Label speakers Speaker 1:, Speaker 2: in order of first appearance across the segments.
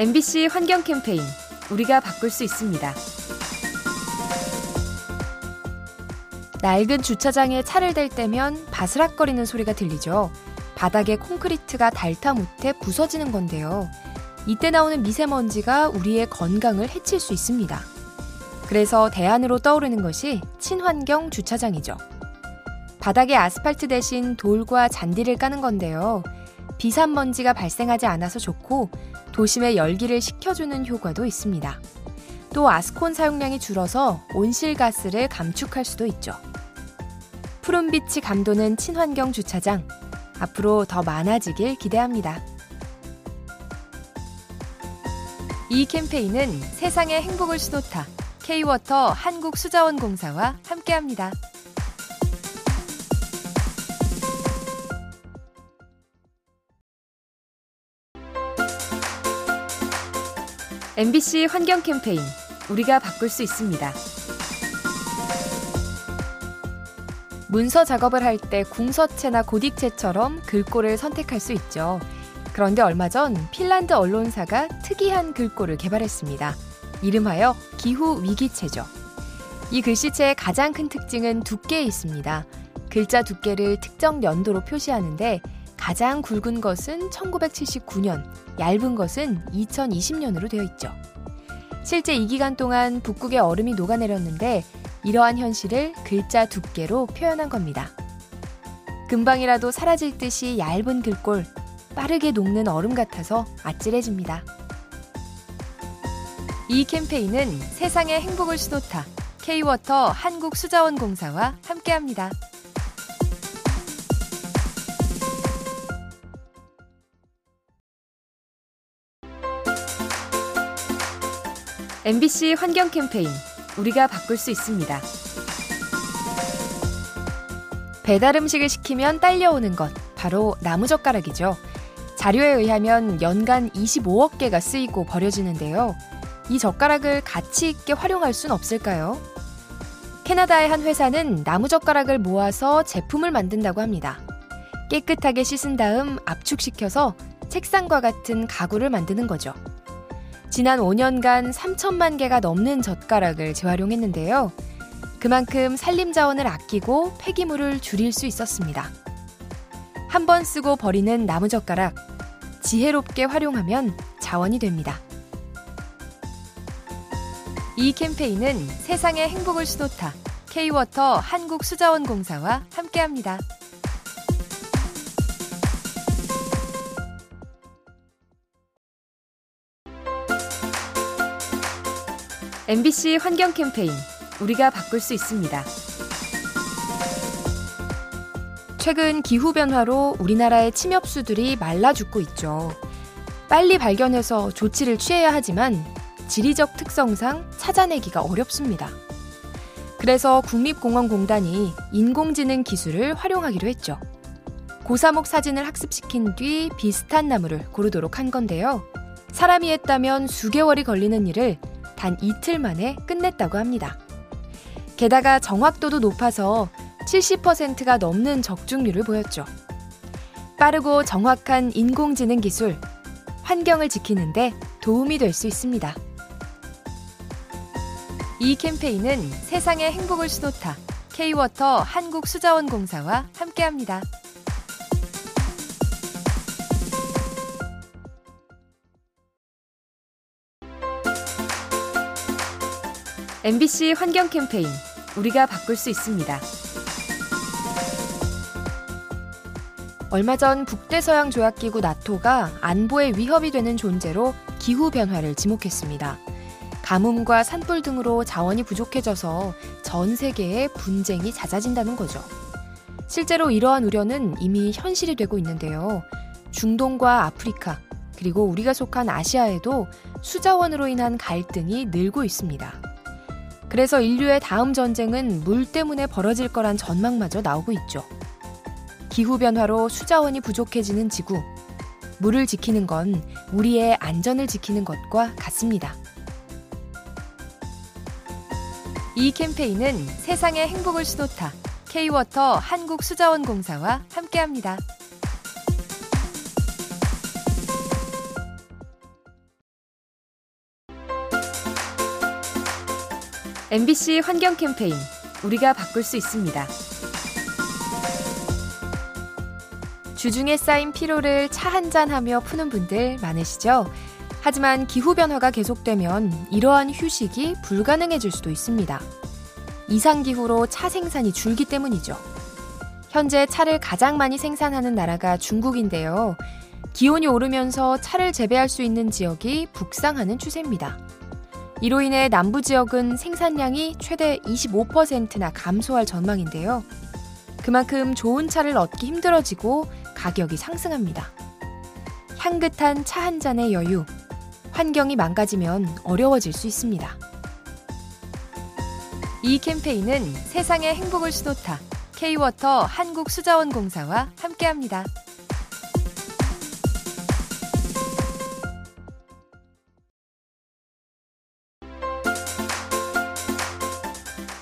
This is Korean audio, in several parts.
Speaker 1: MBC 환경 캠페인 우리가 바꿀 수 있습니다. 낡은 주차장에 차를 댈 때면 바스락거리는 소리가 들리죠. 바닥에 콘크리트가 닳다 못해 부서지는 건데요. 이때 나오는 미세먼지가 우리의 건강을 해칠 수 있습니다. 그래서 대안으로 떠오르는 것이 친환경 주차장이죠. 바닥에 아스팔트 대신 돌과 잔디를 까는 건데요. 비산먼지가 발생하지 않아서 좋고 도심의 열기를 식혀주는 효과도 있습니다. 또 아스콘 사용량이 줄어서 온실가스를 감축할 수도 있죠. 푸른빛이 감도는 친환경 주차장. 앞으로 더 많아지길 기대합니다. 이 캠페인은 세상의 행복을 수놓다. K-워터 한국수자원공사와 함께합니다. MBC 환경 캠페인 우리가 바꿀 수 있습니다. 문서 작업을 할 때 궁서체나 고딕체처럼 글꼴을 선택할 수 있죠. 그런데 얼마 전 핀란드 언론사가 특이한 글꼴을 개발했습니다. 이름하여 기후 위기체죠. 이 글씨체의 가장 큰 특징은 두께에 있습니다. 글자 두께를 특정 연도로 표시하는데 가장 굵은 것은 1979년, 얇은 것은 2020년으로 되어 있죠. 실제 이 기간 동안 북극의 얼음이 녹아내렸는데 이러한 현실을 글자 두께로 표현한 겁니다. 금방이라도 사라질 듯이 얇은 글꼴, 빠르게 녹는 얼음 같아서 아찔해집니다. 이 캠페인은 세상의 행복을 수놓다. K-워터 한국수자원공사와 함께합니다. MBC 환경 캠페인 우리가 바꿀 수 있습니다. 배달 음식을 시키면 딸려오는 것 바로 나무젓가락이죠. 자료에 의하면 연간 25억 개가 쓰이고 버려지는데요. 이 젓가락을 가치 있게 활용할 순 없을까요? 캐나다의 한 회사는 나무젓가락을 모아서 제품을 만든다고 합니다. 깨끗하게 씻은 다음 압축시켜서 책상과 같은 가구를 만드는 거죠. 지난 5년간 3천만 개가 넘는 젓가락을 재활용했는데요. 그만큼 산림 자원을 아끼고 폐기물을 줄일 수 있었습니다. 한 번 쓰고 버리는 나무젓가락, 지혜롭게 활용하면 자원이 됩니다. 이 캠페인은 세상의 행복을 수놓다. K-워터 한국수자원공사와 함께합니다. MBC 환경 캠페인 우리가 바꿀 수 있습니다. 최근 기후변화로 우리나라의 침엽수들이 말라 죽고 있죠. 빨리 발견해서 조치를 취해야 하지만 지리적 특성상 찾아내기가 어렵습니다. 그래서 국립공원공단이 인공지능 기술을 활용하기로 했죠. 고사목 사진을 학습시킨 뒤 비슷한 나무를 고르도록 한 건데요. 사람이 했다면 수개월이 걸리는 일을 단 이틀 만에 끝냈다고 합니다. 게다가 정확도도 높아서 70%가 넘는 적중률을 보였죠. 빠르고 정확한 인공지능 기술, 환경을 지키는데 도움이 될 수 있습니다. 이 캠페인은 세상의 행복을 수놓다. K-워터 한국수자원공사와 함께합니다. MBC 환경 캠페인 우리가 바꿀 수 있습니다. 얼마 전 북대서양 조약기구 나토가 안보에 위협이 되는 존재로 기후 변화를 지목했습니다. 가뭄과 산불 등으로 자원이 부족해져서 전 세계의 분쟁이 잦아진다는 거죠. 실제로 이러한 우려는 이미 현실이 되고 있는데요. 중동과 아프리카, 그리고 우리가 속한 아시아에도 수자원으로 인한 갈등이 늘고 있습니다. 그래서 인류의 다음 전쟁은 물 때문에 벌어질 거란 전망마저 나오고 있죠. 기후변화로 수자원이 부족해지는 지구. 물을 지키는 건 우리의 안전을 지키는 것과 같습니다. 이 캠페인은 세상의 행복을 수놓다. K-워터 한국수자원공사와 함께합니다. MBC 환경 캠페인 우리가 바꿀 수 있습니다. 주중에 쌓인 피로를 차 한 잔 하며 푸는 분들 많으시죠? 하지만 기후변화가 계속되면 이러한 휴식이 불가능해질 수도 있습니다. 이상기후로 차 생산이 줄기 때문이죠. 현재 차를 가장 많이 생산하는 나라가 중국인데요. 기온이 오르면서 차를 재배할 수 있는 지역이 북상하는 추세입니다. 이로 인해 남부 지역은 생산량이 최대 25%나 감소할 전망인데요. 그만큼 좋은 차를 얻기 힘들어지고 가격이 상승합니다. 향긋한 차 한 잔의 여유, 환경이 망가지면 어려워질 수 있습니다. 이 캠페인은 세상의 행복을 수놓다 K-워터 한국수자원공사와 함께합니다.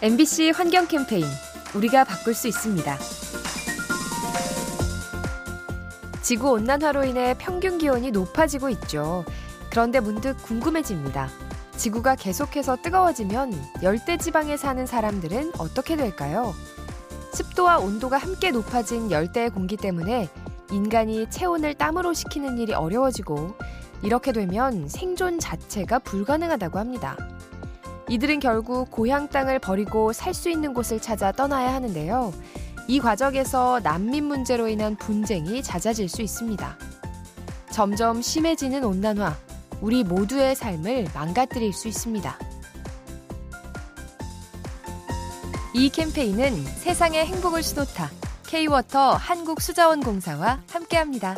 Speaker 1: MBC 환경 캠페인 우리가 바꿀 수 있습니다. 지구 온난화로 인해 평균 기온이 높아지고 있죠. 그런데 문득 궁금해집니다. 지구가 계속해서 뜨거워지면 열대 지방에 사는 사람들은 어떻게 될까요? 습도와 온도가 함께 높아진 열대의 공기 때문에 인간이 체온을 땀으로 식히는 일이 어려워지고 이렇게 되면 생존 자체가 불가능하다고 합니다. 이들은 결국 고향 땅을 버리고 살 수 있는 곳을 찾아 떠나야 하는데요. 이 과정에서 난민 문제로 인한 분쟁이 잦아질 수 있습니다. 점점 심해지는 온난화, 우리 모두의 삶을 망가뜨릴 수 있습니다. 이 캠페인은 세상의 행복을 수놓다 K-워터 한국수자원공사와 함께합니다.